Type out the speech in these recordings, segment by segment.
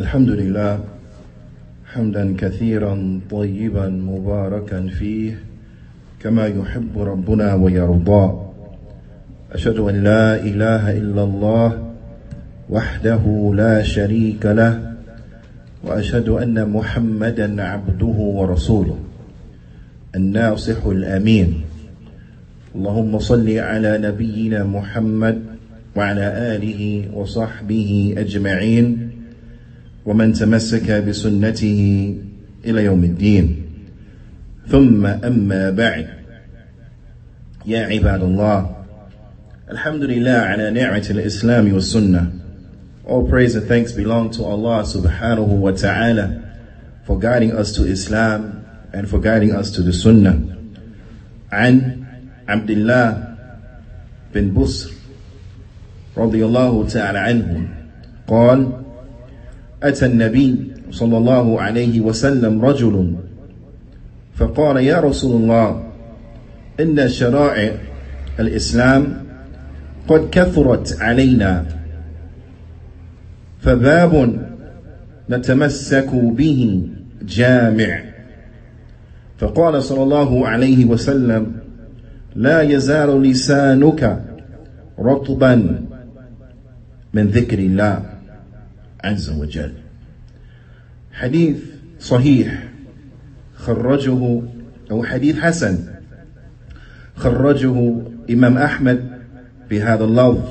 الحمد لله حمدا كثيرا طيبا مباركا فيه كما يحب ربنا ويرضى. أشهد أن لا إله إلا الله وحده لا شريك له وأشهد أن محمدا عبده ورسوله الناصح الأمين. اللهم صل على نبينا محمد وعلى آله وصحبه أجمعين. ومن تمسك بسنته إلى يوم الدين. ثم أما بعد. يا عباد الله الحمد لله على نعمة الإسلام والسنة. All praise and thanks belong to Allah subhanahu wa ta'ala for guiding us to Islam and for guiding us to the Sunnah. عن عبد الله بن بصر رضي الله تعالى عنه قال أتى النبي صلى الله عليه وسلم رجل فقال يا رسول الله إن شرائع الإسلام قد كثرت علينا فباب نتمسك به جامع. فقال صلى الله عليه وسلم لا يزال لسانك رطبا من ذكر الله. عز وجل. حديث صحيح خرجه أو حديث حسن خرجه إمام أحمد بهذا اللفظ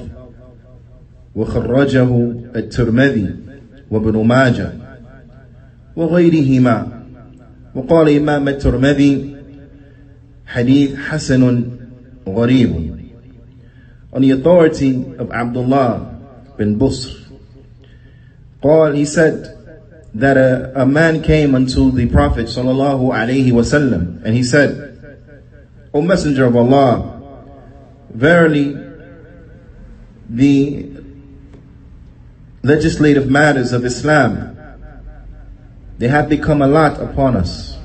وخرجه الترمذي وابن ماجه وغيرهما. وقال إمام الترمذي حديث حسن غريب. on the authority of Abdullah bin Busr قال he said that a, a man came unto the Prophet sallallahu alaihi wasallam and he said O Messenger of Allah verily the legislative matters of Islam they have become a lot upon us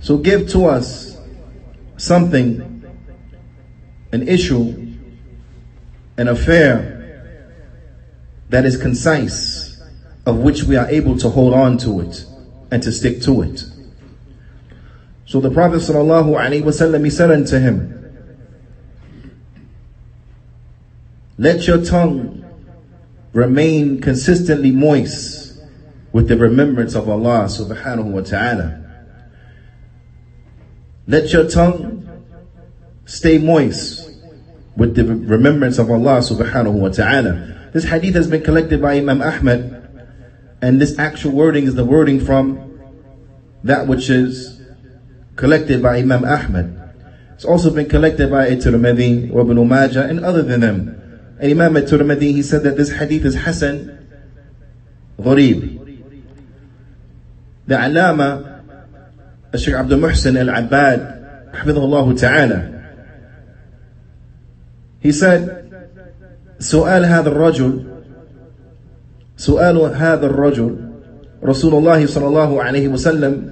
so give to us something an issue an affair that is concise of which we are able to hold on to it and to stick to it so the prophet wasallam he said unto him let your tongue remain consistently moist with the remembrance of Allah subhanahu wa ta'ala. Let your tongue stay moist with the remembrance of Allah subhanahu wa ta'ala. This hadith has been collected by Imam Ahmad and this actual wording is the wording from that which is collected by Imam Ahmad. It's also been collected by At-Tirmidhi, Ibn Majah and other than them. And Imam At-Tirmidhi, he said that this hadith is Hasan Gharib. The Alama, Shaykh Abdul Muhsin Al-Abbad, Ta'ala, he said, سؤال هذا الرجل سؤال هذا الرجل رسول الله صلى الله عليه وسلم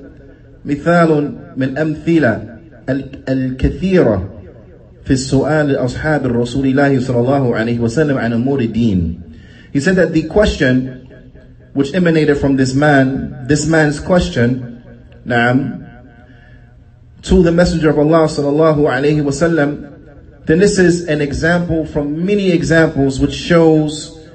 مثال من أمثلة الكثيرة في السؤال لأصحاب الرسول الله صلى الله عليه وسلم عن أمور الدين. He said that the question which emanated from this man, this man's question, نعم, to the Messenger of Allah صلى الله عليه وسلم, then this is an example from many examples which shows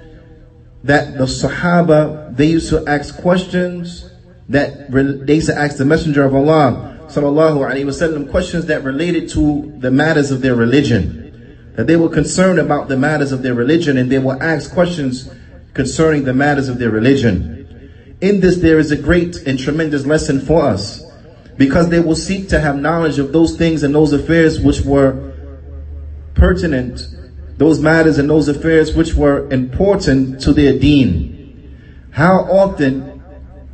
that the Sahaba, they used to ask questions that they used to ask the Messenger of Allah sallallahu alaihi wasallam questions that related to the matters of their religion. That they were concerned about the matters of their religion and they will ask questions concerning the matters of their religion. In this there is a great and tremendous lesson for us because they will seek to have knowledge of those things and those affairs which were pertinent, those matters and those affairs which were important to their deen. How often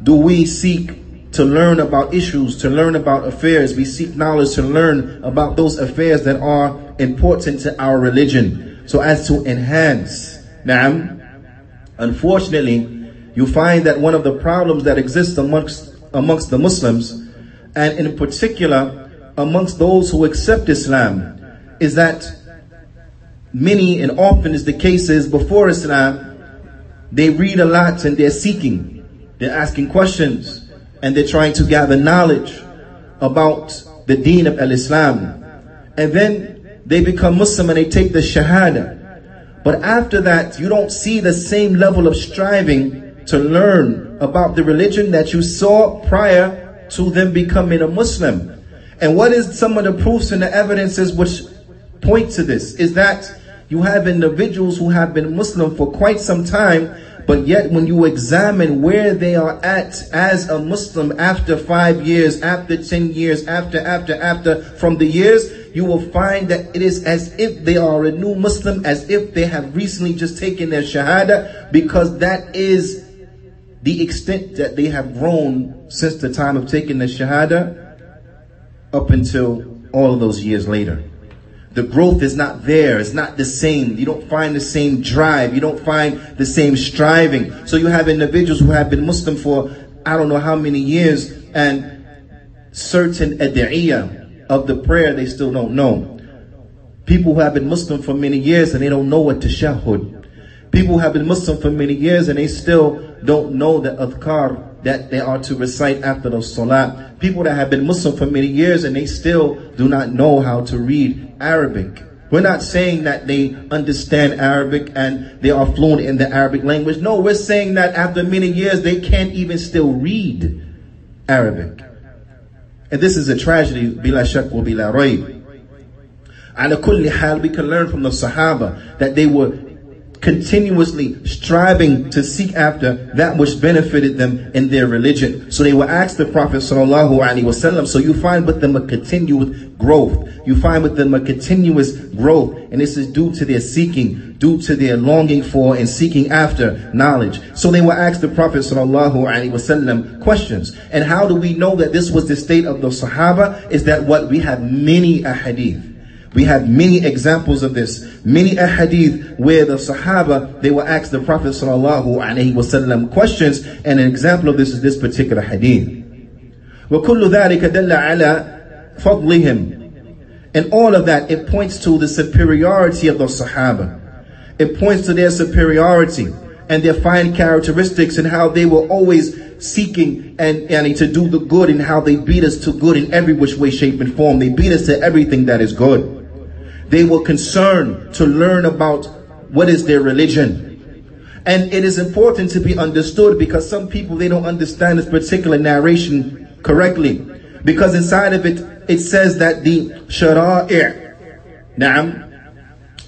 do we seek to learn about issues, to learn about affairs. We seek knowledge to learn about those affairs that are important to our religion. So as to enhance. Naam. Unfortunately, you find that one of the problems that exists amongst, amongst the Muslims, and in particular amongst those who accept Islam, is that many and often is the case is before Islam, they read a lot and they're seeking. They're asking questions and they're trying to gather knowledge about the deen of al-Islam. And then they become Muslim and they take the Shahada. But after that, you don't see the same level of striving to learn about the religion that you saw prior to them becoming a Muslim. And what is some of the proofs and the evidences which point to this? Is that you have individuals who have been Muslim for quite some time, but yet when you examine where they are at as a Muslim after five years, after 10 years, after, after, after, from the years, you will find that it is as if they are a new Muslim, as if they have recently just taken their Shahada, because that is the extent that they have grown since the time of taking the Shahada up until all of those years later. The growth is not there. It's not the same. You don't find the same drive. You don't find the same striving. So you have individuals who have been Muslim for I don't know how many years and certain ad'iyah of the prayer they still don't know. People who have been Muslim for many years and they don't know what tashahhud. People who have been Muslim for many years and they still don't know the adhkar that they are to recite after the salat. People that have been Muslim for many years and they still do not know how to read Arabic. We're not saying that they understand Arabic and they are fluent in the Arabic language. No, we're saying that after many years, they can't even still read Arabic. And this is a tragedy, bila shak wa bila rayb. Ala kulli hal, we can learn from the Sahaba that they were continuously striving to seek after that which benefited them in their religion. So they were asked the Prophet sallallahu alaihi wasallam. So you find with them a continuous growth. You find with them a continuous growth, and this is due to their seeking, due to their longing for and seeking after knowledge. So they were asked the Prophet wasallam questions. And how do we know that this was the state of the Sahaba? Is that what we have many ahadith we have many examples of this. Many ahadith where the Sahaba, they will ask the Prophet sallallahu alaihi wasallam questions. And an example of this is this particular hadith. وَكُلُّ ذَلِكَ دَلَّ عَلَى فَضْلِهِمْ and all of that, it points to the superiority of the Sahaba. It points to their superiority and their fine characteristics and how they were always seeking and, and to do the good and how they beat us to good in every which way, shape, and form. They beat us to everything that is good. They were concerned to learn about what is their religion. And it is important to be understood because some people, they don't understand this particular narration correctly. Because inside of it, it says that the shara'i' na'am,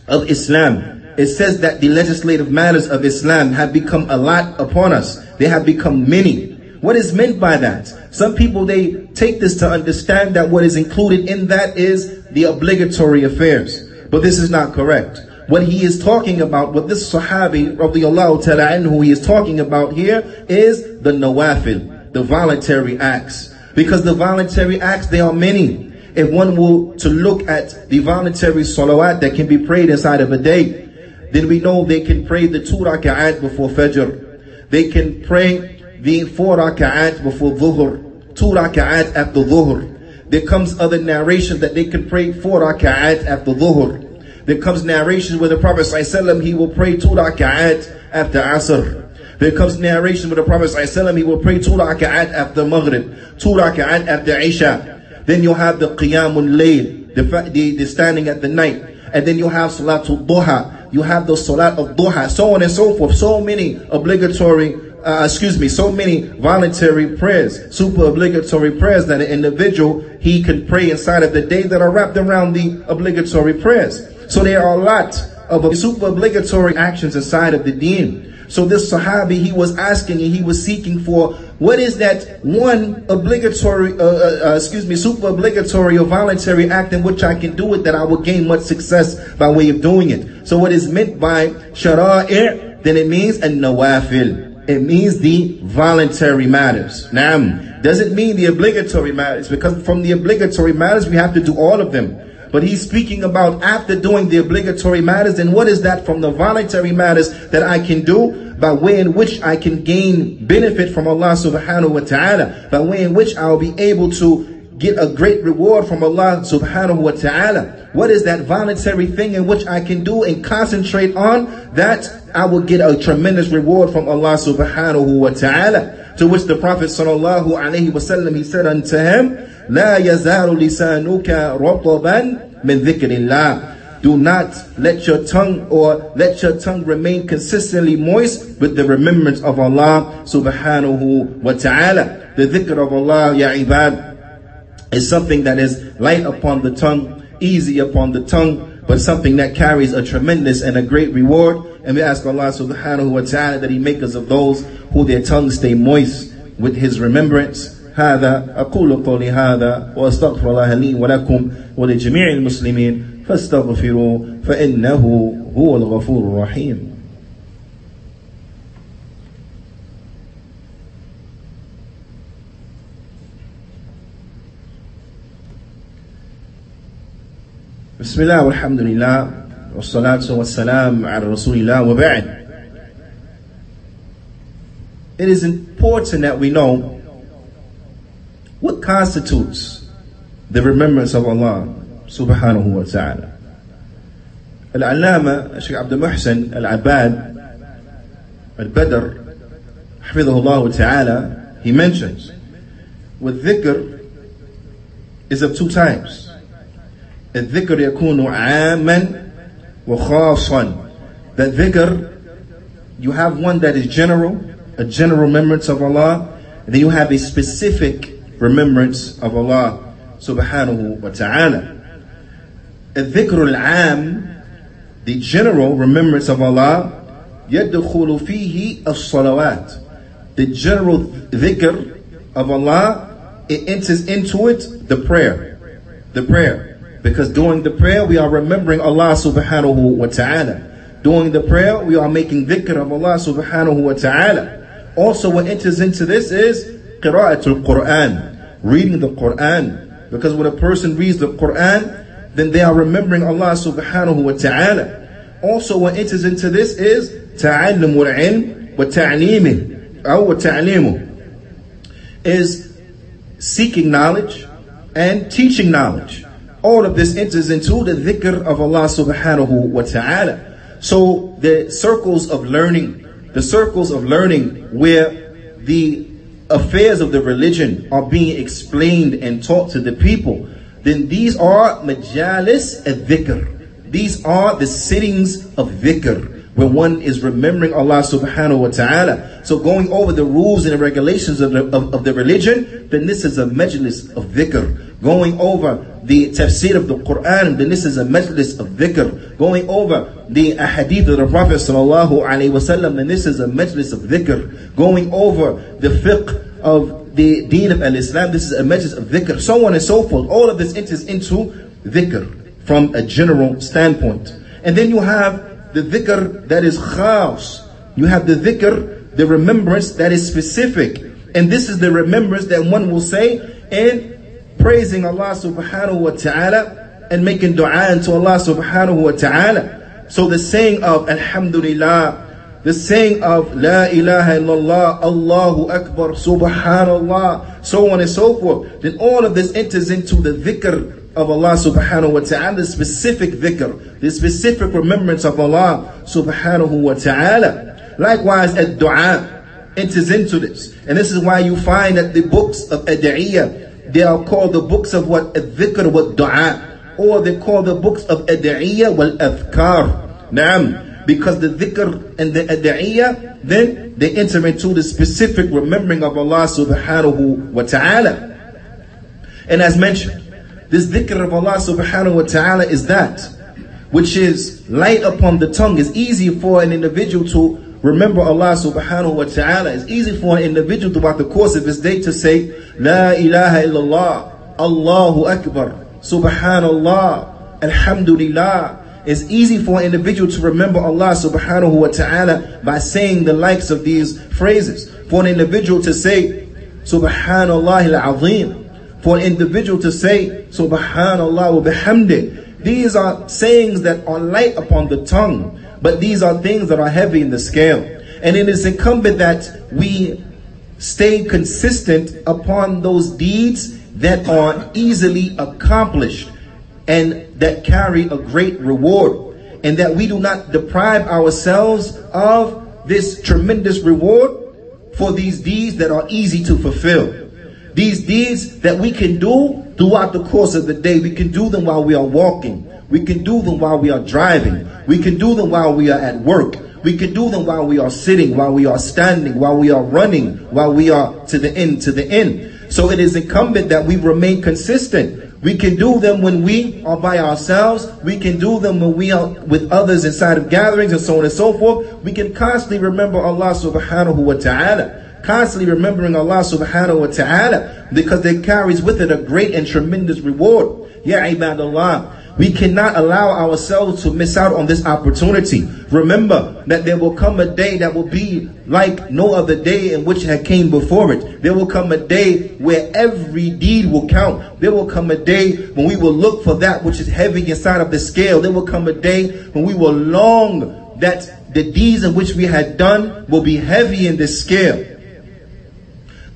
of Islam, it says that the legislative matters of Islam have become a lot upon us. They have become many. What is meant by that? Some people, they take this to understand that what is included in that is the obligatory affairs. But this is not correct. What he is talking about, what this Sahabi radiallahu ta'ala anhu he is talking about here is the nawafil, the voluntary acts. Because the voluntary acts, they are many. If one were to look at the voluntary salawat that can be prayed inside of a day, then we know they can pray the two raka'at before Fajr. They can pray the four raka'at before dhuhr, two raka'at after dhuhr. There comes other narration that they can pray four raka'at after dhuhr. There comes narration where the Prophet ﷺ, he will pray two raka'at after asr. There comes narration where the Prophet ﷺ, he will pray two raka'at after maghrib, two raka'at after isha. Then you'll have the qiyamul layl, the, the, the standing at the night. And then you'll have salatul duha. You have the salat of duha, so on and so forth. So many obligatory uh, excuse me, so many voluntary prayers, supererogatory prayers that an individual, he can pray inside of the day that are wrapped around the obligatory prayers. So there are a lot of supererogatory actions inside of the deen. So this Sahabi, he was asking and he was seeking for what is that one obligatory, uh, uh, uh, excuse me, supererogatory or voluntary act in which I can do it that I will gain much success by way of doing it. So what is meant by shara'i' then it means a nawafil. It means the voluntary matters. Now, doesn't mean the obligatory matters because from the obligatory matters we have to do all of them. But he's speaking about after doing the obligatory matters, and what is that from the voluntary matters that I can do by way in which I can gain benefit from Allah subhanahu wa ta'ala, by way in which I'll be able to get a great reward from Allah subhanahu wa ta'ala. What is that voluntary thing in which I can do and concentrate on? That I will get a tremendous reward from Allah subhanahu wa ta'ala. To which the Prophet sallallahu alayhi wasallam, he said unto him, لا يزال لسانك رطبا من ذكر الله. Do not let your tongue or let your tongue remain consistently moist with the remembrance of Allah subhanahu wa ta'ala. The dhikr of Allah, ya ibad, is something that is light upon the tongue easy upon the tongue, but something that carries a tremendous and a great reward. And we ask Allah subhanahu wa ta'ala that He make us of those who their tongues stay moist with His remembrance. هذا أقول قولي هذا وأستغفر الله لي ولكم ولجميع المسلمين فاستغفروا فإنه هو الغفور الرحيم Bismillah, alhamdulillah, wassalatu wassalam ala rasulillah wa ba'd. It is important that we know what constitutes the remembrance of Allah subhanahu wa ta'ala. Al-Allama, Sheikh Abdul Muhsin Al-Abbad, Al-Badr, Hafidhullah ta'ala, he mentions, with dhikr is of two types. الذكر يكون عاما وخاصا that dhikr you have one that is general a general remembrance of Allah and then you have a specific remembrance of Allah subhanahu wa ta'ala الذكر العام the general remembrance of Allah يدخل فيه الصلوات the general dhikr of Allah it enters into it the prayer the prayer because during the prayer, we are remembering Allah subhanahu wa ta'ala. During the prayer, we are making dhikr of Allah subhanahu wa ta'ala. Also, what enters into this is qira'atul Quran, reading the Quran. Because when a person reads the Quran, then they are remembering Allah subhanahu wa ta'ala. Also, what enters into this is ta'allum al-ilm wa ta'limih, or ta'limuh, is seeking knowledge and teaching knowledge all of this enters into the dhikr of Allah subhanahu wa ta'ala. So the circles of learning, the circles of learning where the affairs of the religion are being explained and taught to the people, then these are majalis al-dhikr. These are the sittings of dhikr where one is remembering Allah subhanahu wa ta'ala. So going over the rules and the regulations of the, of, of the religion, then this is a majlis of dhikr. Going over the tafsir of the Quran, then this is a majlis of dhikr. Going over the ahadith of the Prophet sallallahu alaihi wasallam, then this is a majlis of dhikr. Going over the fiqh of the deen of al-Islam, this is a majlis of dhikr. So on and so forth. All of this enters into dhikr from a general standpoint. And then you have the dhikr that is khas. You have the dhikr, the remembrance that is specific. And this is the remembrance that one will say in praising Allah subhanahu wa ta'ala and making dua unto Allah subhanahu wa ta'ala. So the saying of Alhamdulillah, the saying of La ilaha illallah, Allahu Akbar, Subhanallah, so on and so forth. Then all of this enters into the dhikr of Allah subhanahu wa ta'ala, the specific dhikr, the specific remembrance of Allah subhanahu wa ta'ala. Likewise, a dua enters into this. And this is why you find that the books of ad'iyah, they are called the books of what? Dhikr wa dua. Or they call the books of ad'iyah wal adhkar. Naam. Because the dhikr and the ad'iyah, then they enter into the specific remembering of Allah subhanahu wa ta'ala. And as mentioned, this dhikr of Allah subhanahu wa ta'ala is that which is light upon the tongue. It's easy for an individual to remember Allah subhanahu wa ta'ala. It's easy for an individual throughout the course of his day to say, La ilaha illallah, Allahu Akbar, Subhanallah, Alhamdulillah. It's easy for an individual to remember Allah subhanahu wa ta'ala by saying the likes of these phrases. For an individual to say, Subhanallah al-Azim, for an individual to say, Subhanallah wa bihamdi. These are sayings that are light upon the tongue, but these are things that are heavy in the scale. And it is incumbent that we stay consistent upon those deeds that are easily accomplished. and that carry a great reward. And that we do not deprive ourselves of this tremendous reward for these deeds that are easy to fulfill. These deeds that we can do throughout the course of the day. We can do them while we are walking. We can do them while we are driving. We can do them while we are at work. We can do them while we are sitting, while we are standing, while we are running, while we are to the end, to the end. So it is incumbent that we remain consistent. We can do them when we are by ourselves. We can do them when we are with others inside of gatherings and so on and so forth. We can constantly remember Allah subhanahu wa ta'ala constantly remembering Allah subhanahu wa ta'ala because it carries with it a great and tremendous reward. Ya ibadallah. We cannot allow ourselves to miss out on this opportunity. Remember that there will come a day that will be like no other day in which had came before it. There will come a day where every deed will count. There will come a day when we will look for that which is heavy inside of the scale. There will come a day when we will long that the deeds in which we had done will be heavy in the scale.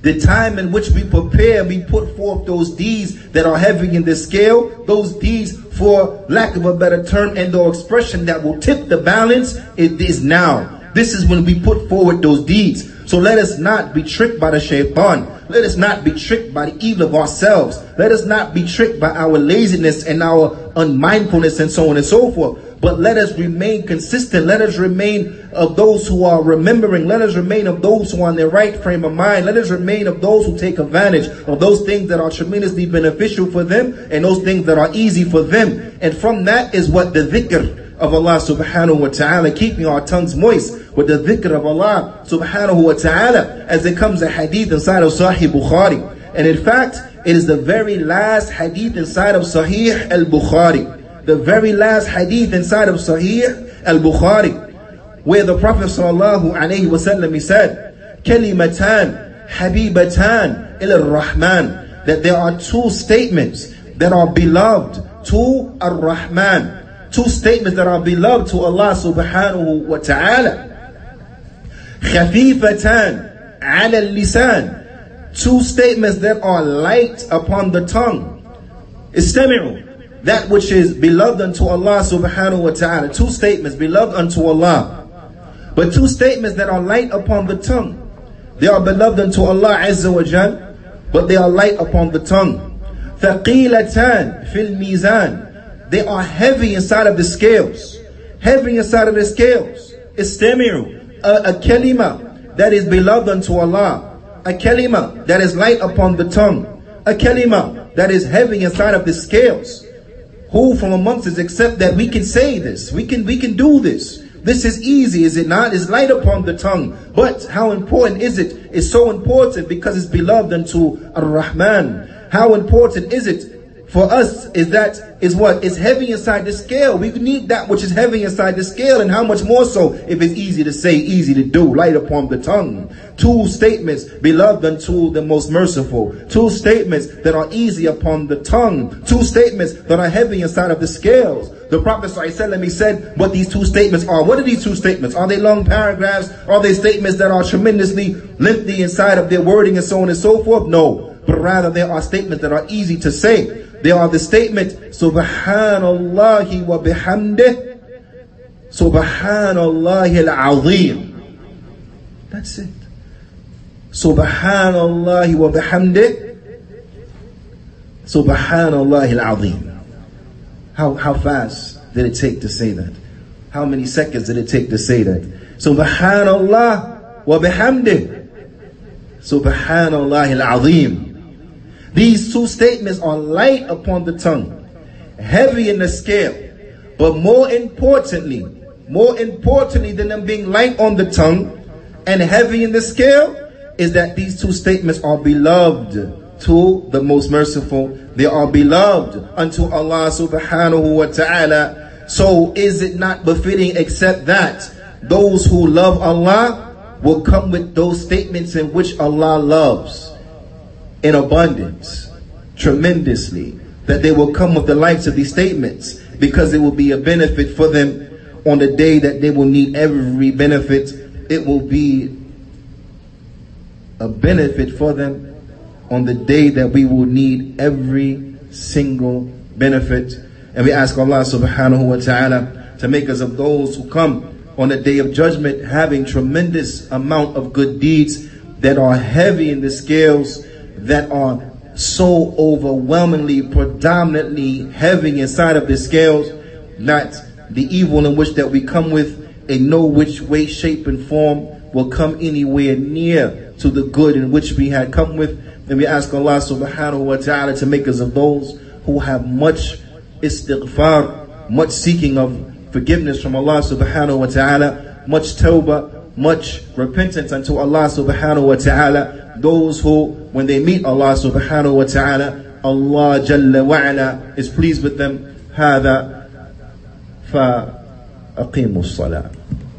The time in which we prepare, we put forth those deeds that are heavy in the scale, those deeds for lack of a better term and or expression that will tip the balance, it is now. This is when we put forward those deeds. So let us not be tricked by the shaitan. Let us not be tricked by the evil of ourselves. Let us not be tricked by our laziness and our unmindfulness and so on and so forth. But let us remain consistent. Let us remain of those who are remembering. Let us remain of those who are in their right frame of mind. Let us remain of those who take advantage of those things that are tremendously beneficial for them and those things that are easy for them. And from that is what the dhikr of Allah subhanahu wa ta'ala, keeping our tongues moist with the dhikr of Allah subhanahu wa ta'ala, as it comes a hadith inside of Sahih Bukhari. And in fact, it is the very last hadith inside of Sahih al-Bukhari the very last hadith inside of Sahih al-Bukhari, where the Prophet sallallahu alaihi wasallam he said, "Kalimatan habibatan ila rahman that there are two statements that are beloved to ar-Rahman, two statements that are beloved to Allah subhanahu wa ta'ala. خفيفتان على اللسان two statements that are light upon the tongue استمعوا that which is beloved unto Allah subhanahu wa ta'ala. Two statements, beloved unto Allah. But two statements that are light upon the tongue. They are beloved unto Allah Azza wa Jal, but they are light upon the tongue. ثقيلتان fil mizan. They are heavy inside of the scales. Heavy inside of the scales. Istami'u. A, a kalima that is beloved unto Allah. A kalima that is light upon the tongue. A kalima that is heavy inside of the scales. Who from amongst us except that we can say this? We can, we can do this. This is easy, is it not? It's light upon the tongue. But how important is it? It's so important because it's beloved unto Ar-Rahman. How important is it for us is that is what is heavy inside the scale. We need that which is heavy inside the scale, and how much more so if it's easy to say, easy to do, light upon the tongue. Two statements, beloved unto the most merciful. Two statements that are easy upon the tongue. Two statements that are heavy inside of the scales. The Prophet ﷺ, he said what these two statements are. What are these two statements? Are they long paragraphs? Are they statements that are tremendously lengthy inside of their wording and so on and so forth? No. But rather there are statements that are easy to say. They are the statement, Subhanallah wa bihamdih, Subhanallah al-azim. That's it. Subhanallah wa bihamdih, Subhanallah al-azim. How, how fast did it take to say that? How many seconds did it take to say that? Subhanallah wa bihamdih, Subhanallah al-azim. These two statements are light upon the tongue, heavy in the scale, but more importantly, more importantly than them being light on the tongue and heavy in the scale, is that these two statements are beloved to the most merciful. They are beloved unto Allah subhanahu wa ta'ala. So is it not befitting except that those who love Allah will come with those statements in which Allah loves in abundance, tremendously, that they will come with the likes of these statements because it will be a benefit for them on the day that they will need every benefit. It will be a benefit for them on the day that we will need every single benefit. And we ask Allah subhanahu wa ta'ala to make us of those who come on the day of judgment having tremendous amount of good deeds that are heavy in the scales, that are so overwhelmingly, predominantly heavy inside of the scales, not the evil in which that we come with in no which way, shape, and form will come anywhere near to the good in which we had come with. And we ask Allah subhanahu wa ta'ala to make us of those who have much istighfar, much seeking of forgiveness from Allah subhanahu wa ta'ala, much tawbah, much repentance unto Allah subhanahu wa ta'ala. Those who, when they meet Allah subhanahu wa ta'ala, Allah Jalla wa'ala is pleased with them. هذا فأقيموا الصلاة